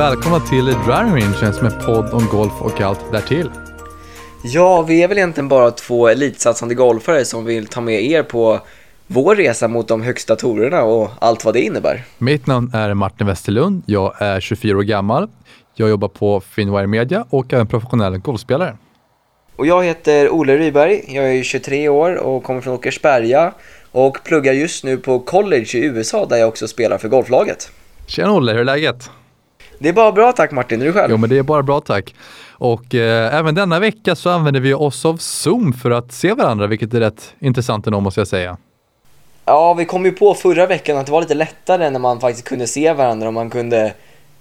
välkomna till Driving som är podd om golf och allt därtill. Ja, vi är väl egentligen bara två elitsatsande golfare som vill ta med er på vår resa mot de högsta torerna och allt vad det innebär. Mitt namn är Martin Westerlund. Jag är 24 år gammal. Jag jobbar på Finwire Media och är en professionell golfspelare. Och jag heter Olle Ryberg. Jag är 23 år och kommer från Åkersberga och pluggar just nu på college i USA där jag också spelar för golflaget. Tjena Olle, hur är läget? Det är bara bra tack Martin, är du själv? Jo men det är bara bra tack. Och eh, även denna vecka så använder vi oss av Zoom för att se varandra, vilket är rätt intressant ändå måste jag säga. Ja, vi kom ju på förra veckan att det var lite lättare när man faktiskt kunde se varandra och man kunde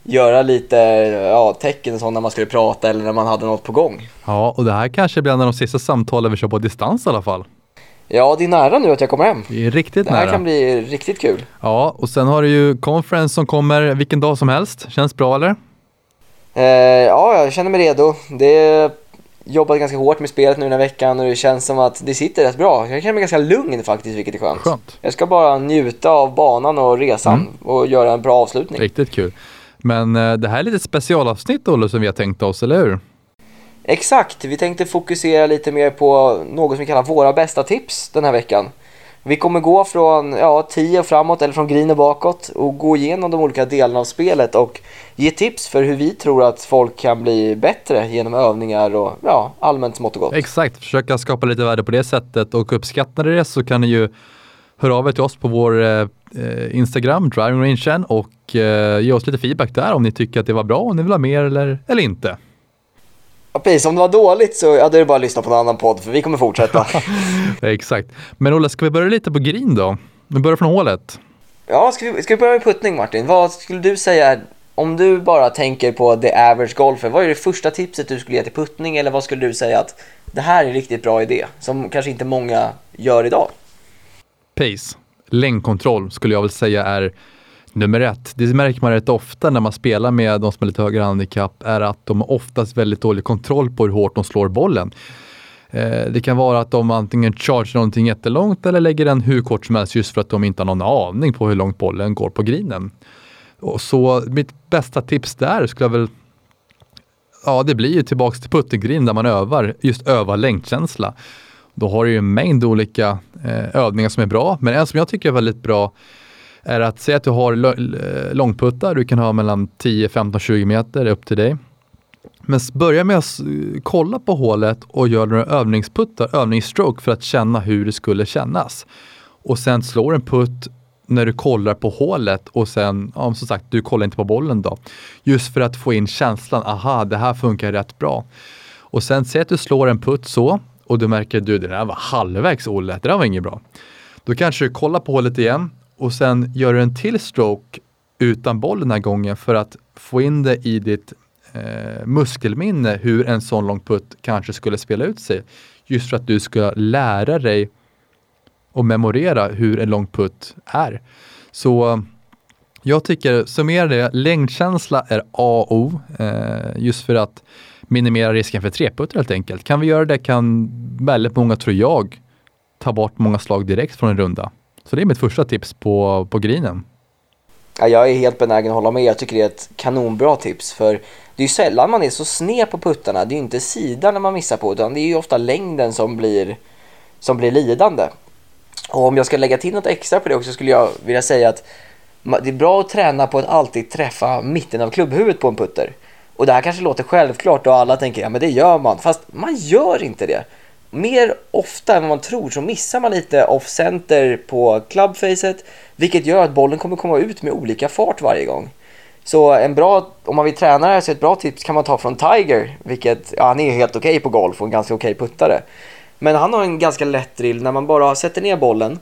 göra lite ja, tecken och sånt när man skulle prata eller när man hade något på gång. Ja, och det här kanske blir en av de sista samtalen vi kör på distans i alla fall. Ja, det är nära nu att jag kommer hem. Det är riktigt Det här nära. kan bli riktigt kul. Ja, och sen har du ju conference som kommer vilken dag som helst. Känns bra eller? Eh, ja, jag känner mig redo. Det jobbat ganska hårt med spelet nu den här veckan och det känns som att det sitter rätt bra. Jag känner mig ganska lugn faktiskt, vilket är skönt. Skönt. Jag ska bara njuta av banan och resan Mm. och göra en bra avslutning. Riktigt kul. Men eh, det här är lite specialavsnitt Olle som vi har tänkt oss, eller hur? Exakt, vi tänkte fokusera lite mer på något som vi kallar våra bästa tips den här veckan. Vi kommer gå från ja, och framåt eller från green och bakåt och gå igenom de olika delarna av spelet och ge tips för hur vi tror att folk kan bli bättre genom övningar och ja, allmänt smått och gott. Exakt, försöka skapa lite värde på det sättet och uppskattar ni det så kan ni ju höra av er till oss på vår eh, Instagram, Driving Range och eh, ge oss lite feedback där om ni tycker att det var bra och ni vill ha mer eller, eller inte. Ja, precis, om det var dåligt så ja, då är det bara att lyssna på en annan podd för vi kommer fortsätta. Exakt. Men Olle, ska vi börja lite på green då? Vi börjar från hålet. ja, ska vi, ska vi börja med puttning Martin? Vad skulle du säga, om du bara tänker på the average golfer, vad är det första tipset du skulle ge till puttning eller vad skulle du säga att det här är en riktigt bra idé som kanske inte många gör idag? Pace, längdkontroll skulle jag väl säga är nummer ett. Det märker man rätt ofta när man spelar med de som har lite högre handikapp är att de har oftast väldigt dålig kontroll på hur hårt de slår bollen. Eh, det kan vara att de antingen chargear någonting jättelångt eller lägger den hur kort som helst just för att de inte har någon aning på hur långt bollen går på greenen. Och så mitt bästa tips där skulle jag väl Ja, det blir ju tillbaks till puttinggreen där man övar, just öva längdkänsla. Då har du ju en mängd olika eh, övningar som är bra, men en som jag tycker är väldigt bra är att säga att du har långputtar, du kan ha mellan 10, 15, 20 meter upp till dig. Men börja med att kolla på hålet och gör några övningsputtar, övningsstroke för att känna hur det skulle kännas. Och sen slår en putt när du kollar på hålet och sen, ja, som sagt, du kollar inte på bollen då. Just för att få in känslan, aha, det här funkar rätt bra. Och sen säg att du slår en putt så och du märker, du, det där var halvvägs Olle, det där var inget bra. Då kanske du kollar på hålet igen och sen gör du en till stroke utan boll den här gången för att få in det i ditt eh, muskelminne hur en sån lång putt kanske skulle spela ut sig. Just för att du ska lära dig och memorera hur en lång putt är. Så jag tycker, summera det, längdkänsla är A och O, eh, just för att minimera risken för treputtar helt enkelt. Kan vi göra det kan väldigt många, tror jag, ta bort många slag direkt från en runda. Så det är mitt första tips på, på greenen. Ja, jag är helt benägen att hålla med. Jag tycker det är ett kanonbra tips. För det är ju sällan man är så sned på puttarna. Det är ju inte sidan när man missar på utan det är ju ofta längden som blir, som blir lidande. Och om jag ska lägga till något extra på det också skulle jag vilja säga att det är bra att träna på att alltid träffa mitten av klubbhuvudet på en putter. Och det här kanske låter självklart och alla tänker ja men det gör man. Fast man gör inte det. Mer ofta än vad man tror så missar man lite off-center på clubfacet vilket gör att bollen kommer komma ut med olika fart varje gång. Så en bra, om man vill träna det här så ett bra tips kan man ta från Tiger, vilket, ja han är helt okej på golf och en ganska okej puttare. Men han har en ganska lätt drill när man bara sätter ner bollen,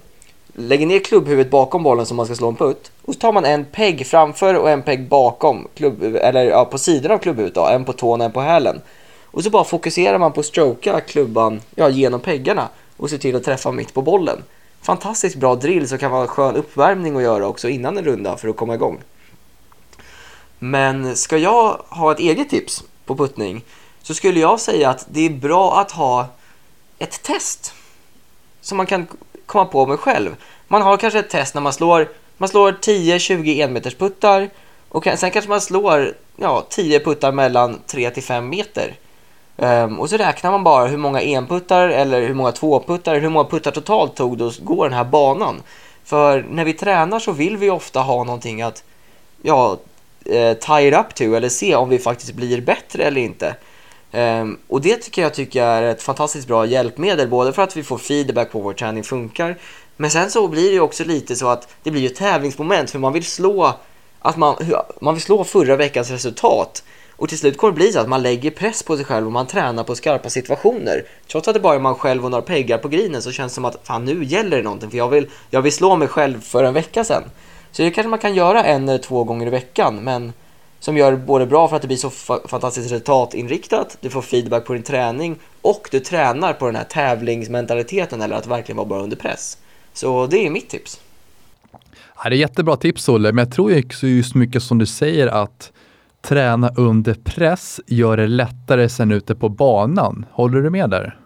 lägger ner klubbhuvudet bakom bollen som man ska slå en putt och så tar man en peg framför och en peg bakom, klubb, eller ja, på sidan av klubbhuvudet då, en på tån och en på hälen. Och så bara fokuserar man på att stroka klubban ja, genom peggarna och se till att träffa mitt på bollen. Fantastiskt bra drill som kan vara en skön uppvärmning att göra också innan en runda för att komma igång. Men ska jag ha ett eget tips på puttning så skulle jag säga att det är bra att ha ett test som man kan komma på med själv. Man har kanske ett test när man slår, man slår 10-20 enmetersputtar och sen kanske man slår ja, 10 puttar mellan 3-5 meter. Um, och så räknar man bara hur många enputtar eller hur många tvåputtar, hur många puttar totalt tog det att gå den här banan. För när vi tränar så vill vi ofta ha någonting att ja, eh, tie it up to eller se om vi faktiskt blir bättre eller inte. Um, och det tycker jag tycker är ett fantastiskt bra hjälpmedel, både för att vi får feedback på vår träning funkar, men sen så blir det också lite så att det blir ett tävlingsmoment för man vill slå att man, man vill slå förra veckans resultat. Och till slut kommer det bli så att man lägger press på sig själv och man tränar på skarpa situationer. Trots att det bara är man själv och några peggar på grinen så känns det som att fan nu gäller det någonting för jag vill, jag vill slå mig själv för en vecka sedan. Så det kanske man kan göra en eller två gånger i veckan men som gör det både bra för att det blir så fantastiskt resultatinriktat, du får feedback på din träning och du tränar på den här tävlingsmentaliteten eller att verkligen vara bra under press. Så det är mitt tips. Ja, det är jättebra tips Olle, men jag tror också just mycket som du säger att träna under press gör det lättare sen ute på banan. Håller du med där?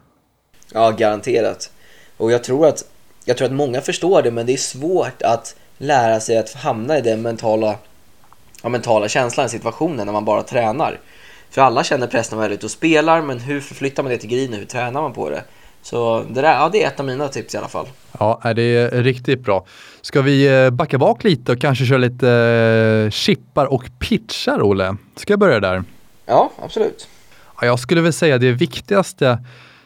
Ja, garanterat. Och jag tror att, jag tror att många förstår det, men det är svårt att lära sig att hamna i den mentala, ja, mentala känslan i situationen när man bara tränar. För alla känner press när man är ute och spelar, men hur förflyttar man det till grinen? Hur tränar man på det? Så det, där, ja, det är ett av mina tips i alla fall. Ja, det är riktigt bra. Ska vi eh, backa bak lite och kanske köra lite eh, chippar och pitchar, Olle? Ska jag börja där? Ja, absolut. Ja, jag skulle väl säga det viktigaste,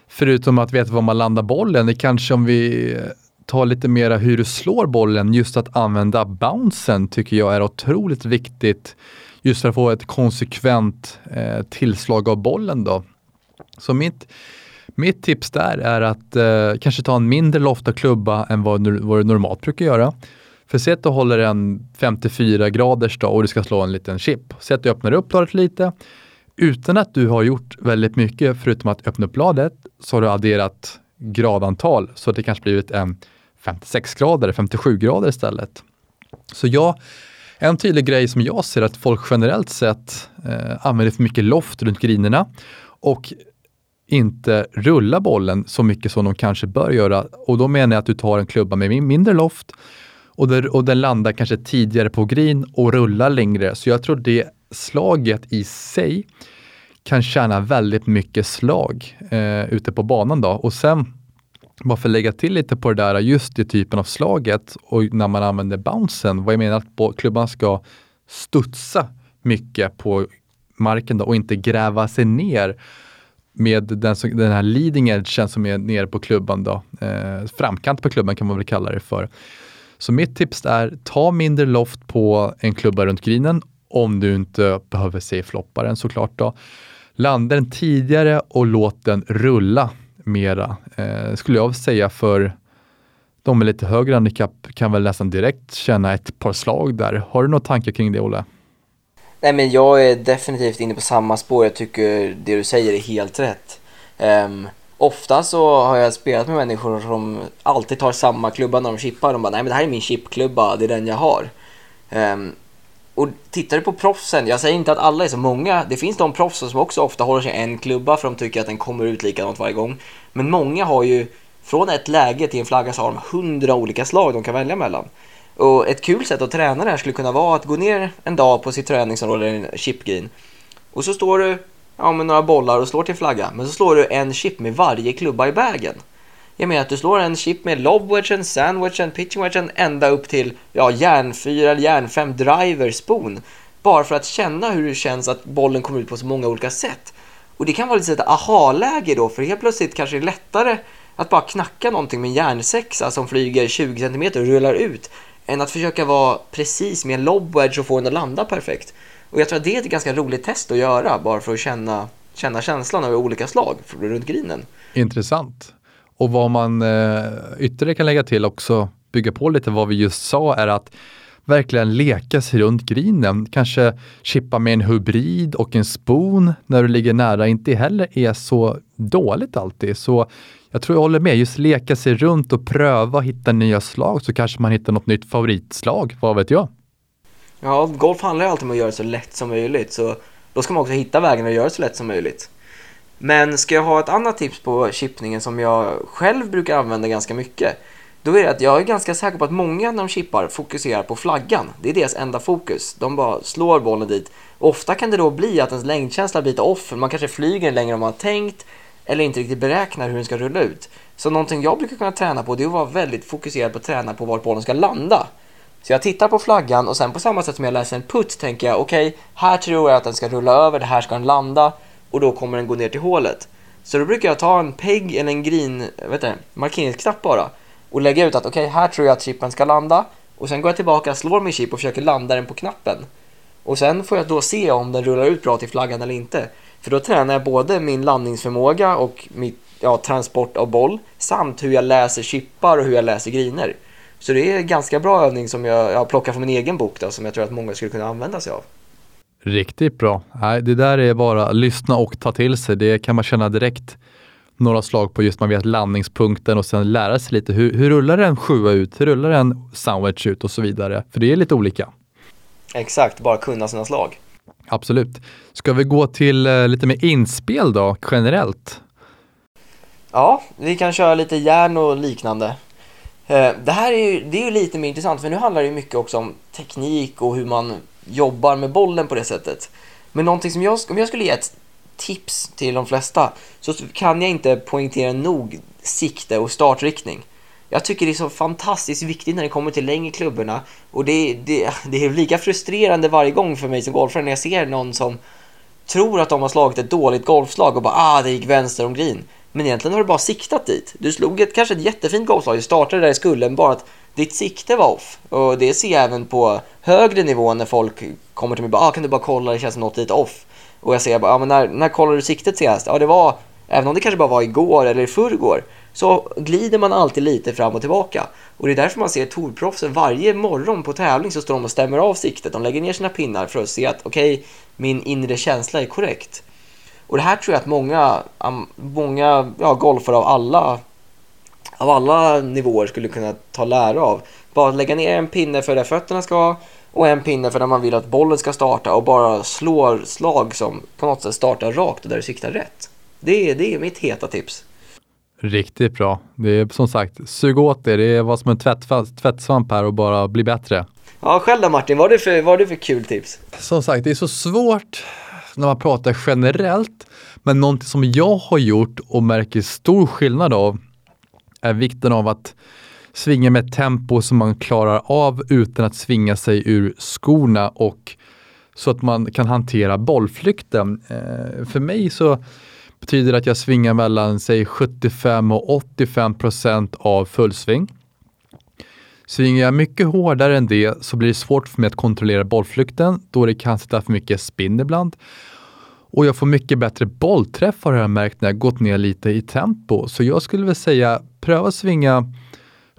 förutom att veta var man landar bollen, det kanske om vi eh, tar lite mera hur du slår bollen, just att använda bouncen tycker jag är otroligt viktigt just för att få ett konsekvent eh, tillslag av bollen då. Så mitt mitt tips där är att eh, kanske ta en mindre loft och klubba än vad, vad du normalt brukar göra. För säg att du håller en 54 graders då och du ska slå en liten chip. Säg att du öppnar upp bladet lite. Utan att du har gjort väldigt mycket förutom att öppna upp bladet så har du adderat gradantal så att det kanske blivit en 56 grader, 57 grader istället. Så jag, en tydlig grej som jag ser att folk generellt sett eh, använder för mycket loft runt grinerna och inte rulla bollen så mycket som de kanske bör göra. Och då menar jag att du tar en klubba med mindre loft och, där, och den landar kanske tidigare på green och rullar längre. Så jag tror det slaget i sig kan tjäna väldigt mycket slag eh, ute på banan då. Och sen, bara för att lägga till lite på det där, just det typen av slaget och när man använder bouncen, vad jag menar att klubban ska studsa mycket på marken då och inte gräva sig ner med den, den här leading edgen som är nere på klubban då, eh, framkant på klubban kan man väl kalla det för. Så mitt tips är, ta mindre loft på en klubba runt grinen om du inte behöver se flopparen såklart då. Landa den tidigare och låt den rulla mera, eh, skulle jag säga för de med lite högre handikapp kan väl nästan direkt känna ett par slag där. Har du några tankar kring det Olle? Nej men jag är definitivt inne på samma spår. Jag tycker det du säger är helt rätt. Um, ofta så har jag spelat med människor som alltid tar samma klubba när de chippar. De bara, nej men det här är min chipklubba, det är den jag har. Um, och tittar du på proffsen, jag säger inte att alla är så många, det finns de proffsen som också ofta håller sig en klubba för de tycker att den kommer ut likadant varje gång. Men många har ju, från ett läge till en flagga så har de hundra olika slag de kan välja mellan. Och ett kul sätt att träna det här skulle kunna vara att gå ner en dag på sitt träningsområde, en chipgreen. Och så står du ja, med några bollar och slår till flagga. Men så slår du en chip med varje klubba i vägen. Jag menar att du slår en chip med lobwedgen, sandwedgen, pitchingwedgen ända upp till ja, järn 4 eller järn 5 driver spoon. Bara för att känna hur det känns att bollen kommer ut på så många olika sätt. Och det kan vara lite ett aha-läge då, för helt plötsligt kanske det är lättare att bara knacka någonting med en järnsexa som flyger 20 cm och rullar ut än att försöka vara precis med en lob wedge och få den att landa perfekt. Och jag tror att det är ett ganska roligt test att göra bara för att känna, känna känslan av olika slag runt grinen. Intressant. Och vad man eh, ytterligare kan lägga till också, bygga på lite vad vi just sa, är att verkligen leka sig runt grinen. Kanske chippa med en hybrid och en spoon när du ligger nära inte heller är så dåligt alltid. Så jag tror jag håller med, just leka sig runt och pröva hitta nya slag så kanske man hittar något nytt favoritslag, vad vet jag? Ja, golf handlar ju alltid om att göra det så lätt som möjligt så då ska man också hitta vägen att göra det så lätt som möjligt. Men ska jag ha ett annat tips på chippningen som jag själv brukar använda ganska mycket då är det att jag är ganska säker på att många när de chippar fokuserar på flaggan. Det är deras enda fokus. De bara slår bollen dit. Ofta kan det då bli att ens längdkänsla blir lite off, man kanske flyger längre än man har tänkt eller inte riktigt beräknar hur den ska rulla ut. Så någonting jag brukar kunna träna på det är att vara väldigt fokuserad på att träna på vart bollen ska landa. Så jag tittar på flaggan och sen på samma sätt som jag läser en putt tänker jag okej, okay, här tror jag att den ska rulla över, det här ska den landa och då kommer den gå ner till hålet. Så då brukar jag ta en peg eller en green, vet du, markeringsknapp bara och lägga ut att okej, okay, här tror jag att chippen ska landa och sen går jag tillbaka, slår min chip och försöker landa den på knappen. Och sen får jag då se om den rullar ut bra till flaggan eller inte. För då tränar jag både min landningsförmåga och mitt ja, transport av boll samt hur jag läser chippar och hur jag läser griner. Så det är en ganska bra övning som jag, jag plockar från min egen bok då, som jag tror att många skulle kunna använda sig av. Riktigt bra. Nej, det där är bara lyssna och ta till sig. Det kan man känna direkt några slag på just man vet landningspunkten och sen lära sig lite hur, hur rullar en sjua ut, hur rullar en sandwich ut och så vidare. För det är lite olika. Exakt, bara kunna sina slag. Absolut. Ska vi gå till eh, lite mer inspel då, generellt? Ja, vi kan köra lite järn och liknande. Eh, det här är ju, det är ju lite mer intressant för nu handlar det ju mycket också om teknik och hur man jobbar med bollen på det sättet. Men någonting som jag, om jag skulle ge ett tips till de flesta så kan jag inte poängtera nog sikte och startriktning. Jag tycker det är så fantastiskt viktigt när det kommer till längre klubborna och det, det, det är lika frustrerande varje gång för mig som golfare när jag ser någon som tror att de har slagit ett dåligt golfslag och bara ah det gick vänster om green. Men egentligen har du bara siktat dit. Du slog ett, kanske ett jättefint golfslag, du startade där i skullen bara att ditt sikte var off. Och det ser jag även på högre nivå när folk kommer till mig och bara ah, kan du bara kolla, det känns som något lite off. Och jag säger bara, ja, men när, när kollade du siktet senast? Ja, det var, även om det kanske bara var igår eller i förrgår, så glider man alltid lite fram och tillbaka. Och det är därför man ser tourproffsen varje morgon på tävling så står de och stämmer av siktet. De lägger ner sina pinnar för att se att okej, okay, min inre känsla är korrekt. Och det här tror jag att många, många ja, golfare av alla, av alla nivåer skulle kunna ta lära av. Bara lägga ner en pinne för där fötterna ska och en pinne för där man vill att bollen ska starta och bara slå slag som på något sätt startar rakt och där du siktar rätt. Det är, det är mitt heta tips. Riktigt bra. Det är som sagt, sug åt det. Det är vad som en tvättsvamp här och bara bli bättre. Ja, själv då Martin, vad är det för, vad är det för kul tips? Som sagt, det är så svårt när man pratar generellt. Men någonting som jag har gjort och märker stor skillnad av är vikten av att svinga med tempo som man klarar av utan att svinga sig ur skorna och så att man kan hantera bollflykten. Eh, för mig så betyder det att jag svingar mellan säg 75 och 85 procent av fullsving. Svingar jag mycket hårdare än det så blir det svårt för mig att kontrollera bollflykten då det kan sitta för mycket spinn ibland. Och jag får mycket bättre bollträffar har jag märkt när jag gått ner lite i tempo. Så jag skulle väl säga pröva svinga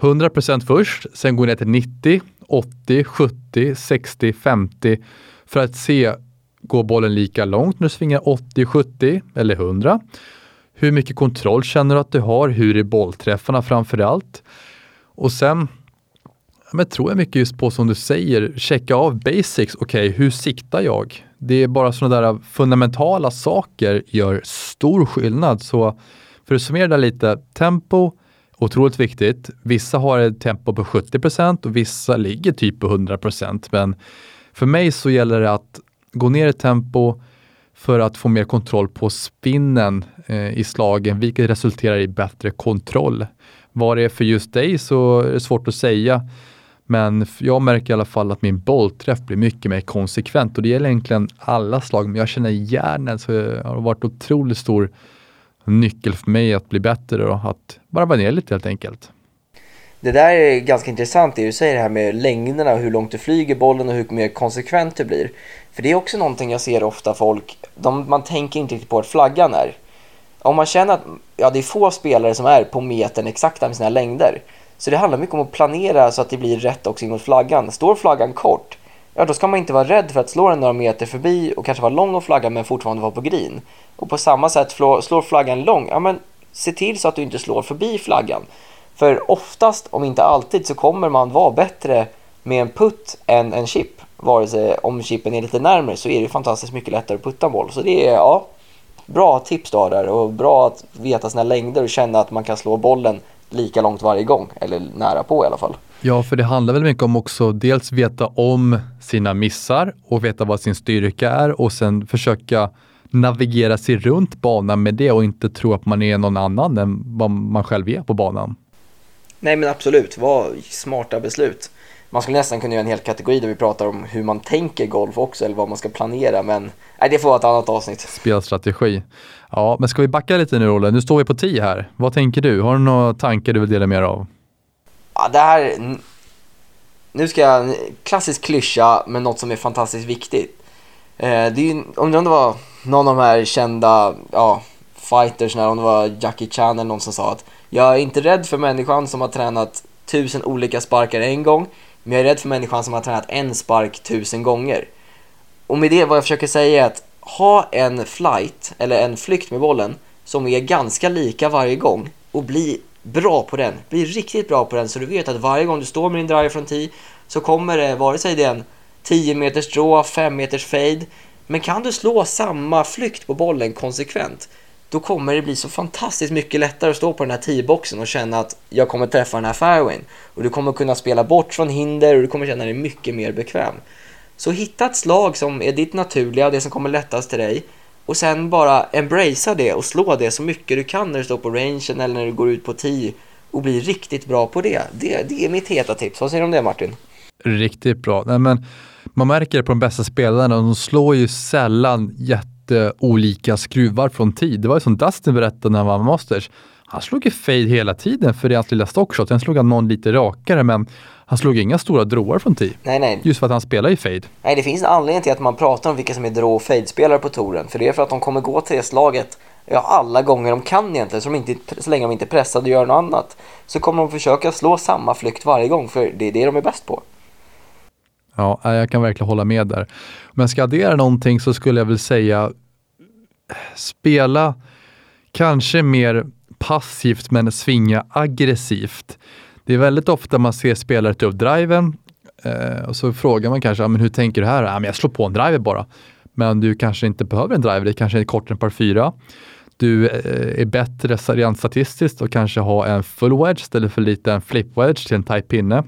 100% först, sen går ner till 90, 80, 70, 60, 50 för att se Går bollen lika långt när du svingar 80, 70 eller 100? Hur mycket kontroll känner du att du har? Hur är bollträffarna framför allt? Och sen men tror jag mycket just på som du säger, checka av basics. Okej, okay, hur siktar jag? Det är bara sådana där fundamentala saker gör stor skillnad. Så för att summera det lite, tempo, otroligt viktigt. Vissa har ett tempo på 70% och vissa ligger typ på 100% Men för mig så gäller det att gå ner i tempo för att få mer kontroll på spinnen eh, i slagen, vilket resulterar i bättre kontroll. Vad det är för just dig så är det svårt att säga. Men jag märker i alla fall att min bollträff blir mycket mer konsekvent och det gäller egentligen alla slag. Men jag känner hjärnan så det har varit otroligt stor nyckel för mig att bli bättre och att bara vara ner lite helt enkelt. Det där är ganska intressant det du säger det här med längderna och hur långt du flyger bollen och hur mer konsekvent du blir. För det är också någonting jag ser ofta folk, de, man tänker inte riktigt på att flaggan är. Om man känner att ja, det är få spelare som är på metern exakta med sina längder. Så det handlar mycket om att planera så att det blir rätt också in mot flaggan. Står flaggan kort, ja då ska man inte vara rädd för att slå den några meter förbi och kanske vara lång och flagga men fortfarande vara på green. Och på samma sätt, slår flaggan lång, ja men se till så att du inte slår förbi flaggan. För oftast, om inte alltid, så kommer man vara bättre med en putt än en chip. Vare sig om chippen är lite närmare så är det fantastiskt mycket lättare att putta en boll. Så det är ja, bra tips du har där och bra att veta sina längder och känna att man kan slå bollen lika långt varje gång, eller nära på i alla fall. Ja, för det handlar väl mycket om också dels veta om sina missar och veta vad sin styrka är och sen försöka navigera sig runt banan med det och inte tro att man är någon annan än vad man själv är på banan. Nej men absolut, vad smarta beslut. Man skulle nästan kunna göra en hel kategori där vi pratar om hur man tänker golf också eller vad man ska planera men nej, det får vara ett annat avsnitt. Spelstrategi. Ja, men ska vi backa lite nu Olle? Nu står vi på 10 här. Vad tänker du? Har du några tankar du vill dela med dig av? Ja, det här... Nu ska jag... Klassisk klyscha, men något som är fantastiskt viktigt. Eh, det är ju, om det var någon av de här kända ja, fighters, om det var Jackie Chan eller någon som sa att jag är inte rädd för människan som har tränat tusen olika sparkar en gång, men jag är rädd för människan som har tränat en spark tusen gånger. Och med det vad jag försöker säga är att ha en flight, eller en flykt med bollen, som är ganska lika varje gång och bli bra på den. Bli riktigt bra på den så du vet att varje gång du står med din driver från 10 så kommer det, vare sig det är en 10 meters draw, 5 meters fade, men kan du slå samma flykt på bollen konsekvent, då kommer det bli så fantastiskt mycket lättare att stå på den här 10-boxen och känna att jag kommer träffa den här fairwayn. Och du kommer kunna spela bort från hinder och du kommer känna dig mycket mer bekväm. Så hitta ett slag som är ditt naturliga, det som kommer lättast till dig. Och sen bara embracea det och slå det så mycket du kan när du står på rangen eller när du går ut på tee. och bli riktigt bra på det. det. Det är mitt heta tips. Vad säger du om det Martin? Riktigt bra. Nej, men man märker det på de bästa spelarna, de slår ju sällan jätteolika skruvar från tid. Det var ju som Dustin berättade när han var Masters. Han slog ju fade hela tiden för det hans lilla stockshot. Sen slog han någon lite rakare men han slog inga stora dråar från tee. Nej, nej. Just för att han spelar i fade. Nej, det finns en anledning till att man pratar om vilka som är draw och fade-spelare på touren. För det är för att de kommer gå till det slaget ja, alla gånger de kan egentligen. Så, de inte, så länge de inte är pressade och gör något annat. Så kommer de försöka slå samma flykt varje gång. För det är det de är bäst på. Ja, jag kan verkligen hålla med där. Om jag ska addera någonting så skulle jag väl säga spela kanske mer passivt men svinga aggressivt. Det är väldigt ofta man ser spelare ta upp driven eh, och så frågar man kanske, ah, men hur tänker du här? Ah, men jag slår på en driver bara. Men du kanske inte behöver en driver, det kanske är kortare än par fyra. Du eh, är bättre rent statistiskt och kanske ha en full wedge istället för lite en flip wedge till en tight pinne.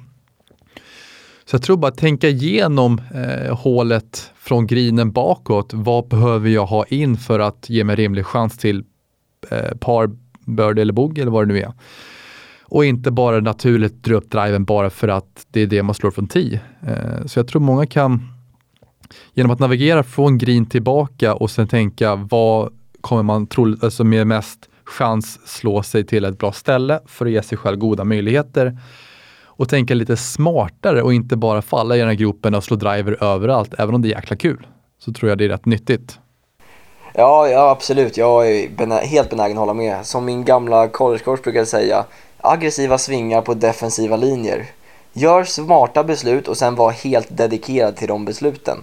Så jag tror bara tänka igenom eh, hålet från grinen bakåt. Vad behöver jag ha in för att ge mig rimlig chans till eh, par, bird eller bogey eller vad det nu är. Och inte bara naturligt dra upp driven bara för att det är det man slår från 10. Eh, så jag tror många kan, genom att navigera från green tillbaka och sen tänka vad kommer man troligt, alltså med mest chans slå sig till ett bra ställe för att ge sig själv goda möjligheter och tänka lite smartare och inte bara falla i den här gropen och slå driver överallt, även om det är jäkla kul. Så tror jag det är rätt nyttigt. Ja, ja absolut. Jag är benä helt benägen att hålla med. Som min gamla collegecoach brukade säga, aggressiva svingar på defensiva linjer. Gör smarta beslut och sen var helt dedikerad till de besluten.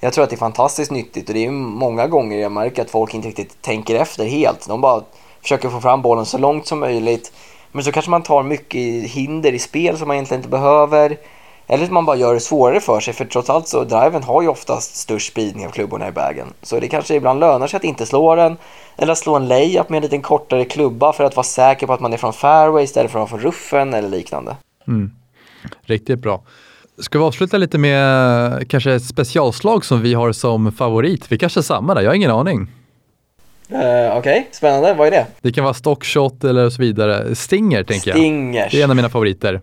Jag tror att det är fantastiskt nyttigt och det är många gånger jag märker att folk inte riktigt tänker efter helt. De bara försöker få fram bollen så långt som möjligt men så kanske man tar mycket hinder i spel som man egentligen inte behöver. Eller att man bara gör det svårare för sig för trots allt så driven har ju oftast störst spridning av klubborna i bagen. Så det kanske ibland lönar sig att inte slå den. Eller att slå en layup med en liten kortare klubba för att vara säker på att man är från fairway istället för att vara från ruffen eller liknande. Mm. Riktigt bra. Ska vi avsluta lite med kanske ett specialslag som vi har som favorit? Vi kanske är samma där, jag har ingen aning. Uh, Okej, okay. spännande. Vad är det? Det kan vara stockshot eller så vidare. Stinger tänker jag. Stingers. Det är en av mina favoriter.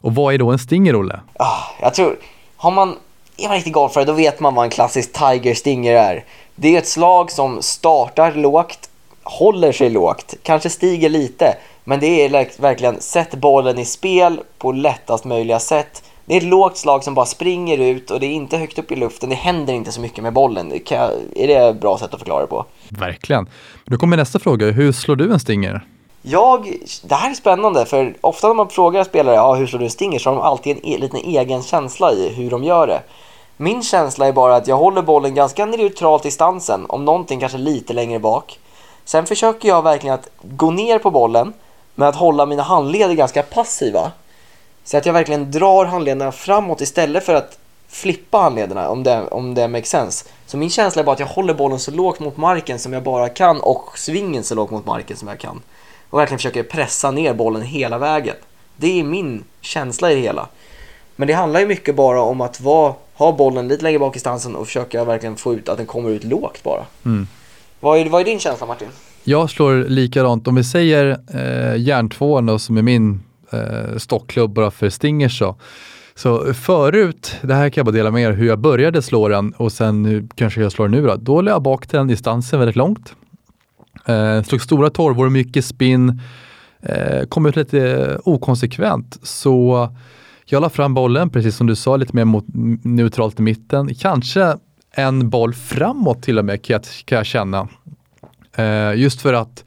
Och vad är då en stinger, Olle? Ah, jag tror, har man, är man riktig golfare då vet man vad en klassisk Tiger Stinger är. Det är ett slag som startar lågt, håller sig lågt, kanske stiger lite, men det är verkligen sätt bollen i spel på lättast möjliga sätt det är ett lågt slag som bara springer ut och det är inte högt upp i luften. Det händer inte så mycket med bollen. Det kan, är det ett bra sätt att förklara det på? Verkligen. Då kommer nästa fråga. Hur slår du en stinger? Jag, det här är spännande för ofta när man frågar spelare ja, hur slår du en stinger så har de alltid en e liten egen känsla i hur de gör det. Min känsla är bara att jag håller bollen ganska neutralt i stansen, om någonting kanske lite längre bak. Sen försöker jag verkligen att gå ner på bollen med att hålla mina handleder ganska passiva. Så att jag verkligen drar handlederna framåt istället för att flippa handlederna om det, om det makes sense. Så min känsla är bara att jag håller bollen så lågt mot marken som jag bara kan och svingen så lågt mot marken som jag kan och verkligen försöker pressa ner bollen hela vägen. Det är min känsla i det hela. Men det handlar ju mycket bara om att vara, ha bollen lite längre bak i stansen och försöka verkligen få ut att den kommer ut lågt bara. Mm. Vad, är, vad är din känsla Martin? Jag slår likadant. Om vi säger eh, järntvåan då, som är min eh, stockklubb bara för Stingers så. Så förut, det här kan jag bara dela med er, hur jag började slå den och sen kanske jag slår nu då. Då la jag bak den distansen väldigt långt. Eh, slog stora torvor, mycket spinn, eh, kom ut lite okonsekvent. Så jag la fram bollen, precis som du sa, lite mer mot neutralt i mitten. Kanske en boll framåt till och med kan jag, kan jag känna. Eh, just för att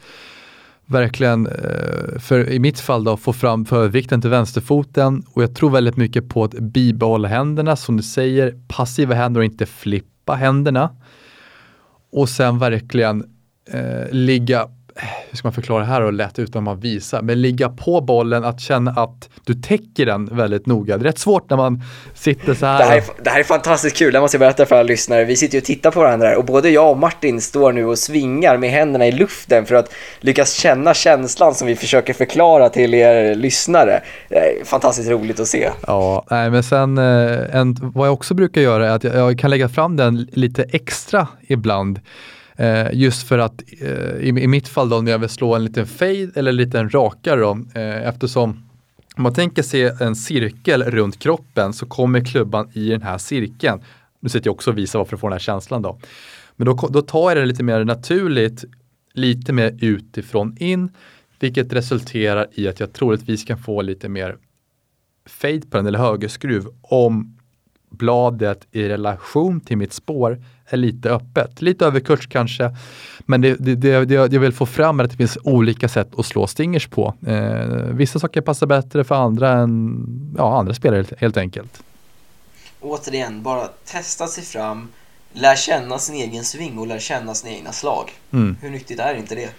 verkligen, eh, för i mitt fall då, få fram förvikten till vänsterfoten och jag tror väldigt mycket på att bibehålla händerna, som du säger, passiva händer och inte flippa händerna. Och sen verkligen eh, ligga hur ska man förklara det här och lätt utan att visa, men ligga på bollen, att känna att du täcker den väldigt noga. Det är rätt svårt när man sitter så här. Det här är, det här är fantastiskt kul, det måste jag berätta för alla lyssnare. Vi sitter ju och tittar på varandra och både jag och Martin står nu och svingar med händerna i luften för att lyckas känna känslan som vi försöker förklara till er lyssnare. Det är fantastiskt roligt att se. Ja, nej, men sen eh, en, vad jag också brukar göra är att jag, jag kan lägga fram den lite extra ibland. Eh, just för att eh, i, i, mitt fall då när jag vill slå en liten fade eller en liten rakare då, eh, eftersom om man tänker sig en cirkel runt kroppen så kommer klubban i den här cirkeln. Nu sitter jag också och visar varför jag får den här känslan då. Men då, då tar jag det lite mer naturligt, lite mer utifrån in, vilket resulterar i att jag troligtvis kan få lite mer fade på den eller högerskruv om bladet i relation till mitt spår är lite öppet. Lite överkurs kanske, men det, det, det, det, jag vill få fram är att det finns olika sätt att slå stingers på. Eh, vissa saker passar bättre för andra än ja, andra spelare helt enkelt. Återigen, bara testa sig fram, lär känna sin egen sving och lär känna sina egna slag. Mm. Hur nyttigt är inte det?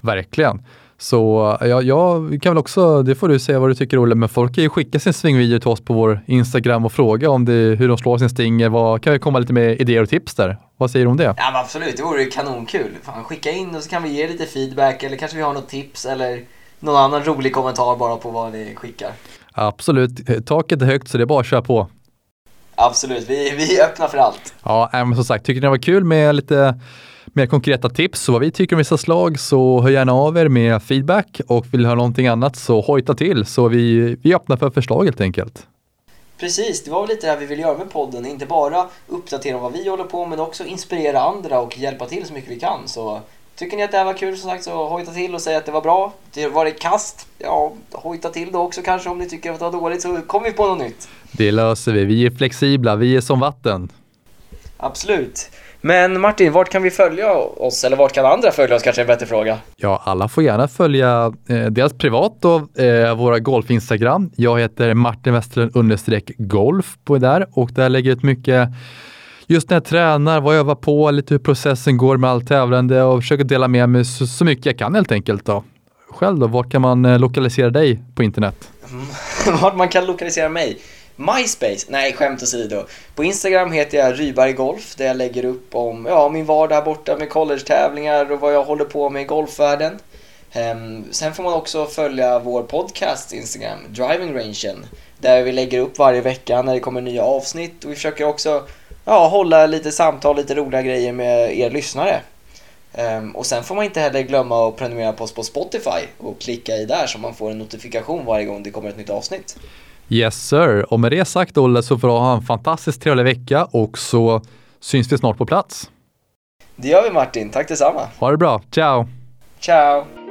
Verkligen. Så ja, jag kan väl också, det får du säga vad du tycker Olle, men folk kan ju skicka sin svingvideo till oss på vår Instagram och fråga om det, hur de slår sin stinger. Vad, kan vi komma lite med idéer och tips där? Vad säger du om det? Ja men absolut, det vore kanonkul. Fan, skicka in och så kan vi ge lite feedback eller kanske vi har något tips eller någon annan rolig kommentar bara på vad ni skickar. Absolut, taket är högt så det är bara att köra på. Absolut, vi, vi är öppna för allt. Ja, men som sagt, tycker ni det var kul med lite mer konkreta tips och vad vi tycker om vissa slag så hör gärna av er med feedback och vill ha någonting annat så hojta till så vi, vi är öppna för förslag helt enkelt. Precis, det var väl lite det här vi vill göra med podden. Inte bara uppdatera vad vi håller på med, men också inspirera andra och hjälpa till så mycket vi kan. Så tycker ni att det här var kul som sagt så hojta till och säg att det var bra. Det var ett kast, ja hojta till då också kanske om ni tycker att det var dåligt så kommer vi på något nytt. Det löser vi. Vi är flexibla, vi är som vatten. Absolut. Men Martin, vart kan vi följa oss? Eller vart kan andra följa oss kanske är en bättre fråga? Ja, alla får gärna följa eh, dels privat då, eh, våra golf-instagram. Jag heter Martin Westerlund understreck golf på där och där lägger jag ut mycket just när jag tränar, vad jag övar på, lite hur processen går med allt tävlande och försöker dela med mig så, så mycket jag kan helt enkelt. Då. Själv då, vart kan man eh, lokalisera dig på internet? vart man kan lokalisera mig? MySpace? Nej, skämt åsido. På Instagram heter jag Ryberg Golf där jag lägger upp om ja, min vardag borta med college-tävlingar och vad jag håller på med i golfvärlden. Um, sen får man också följa vår podcast Instagram, Driving Rangen, där vi lägger upp varje vecka när det kommer nya avsnitt och vi försöker också ja, hålla lite samtal, lite roliga grejer med er lyssnare. Um, och sen får man inte heller glömma att prenumerera på oss på Spotify och klicka i där så man får en notifikation varje gång det kommer ett nytt avsnitt. Yes sir, och med det sagt Olle så får du ha en fantastiskt trevlig vecka och så syns vi snart på plats. Det gör vi Martin, tack detsamma. Ha det bra, ciao! Ciao!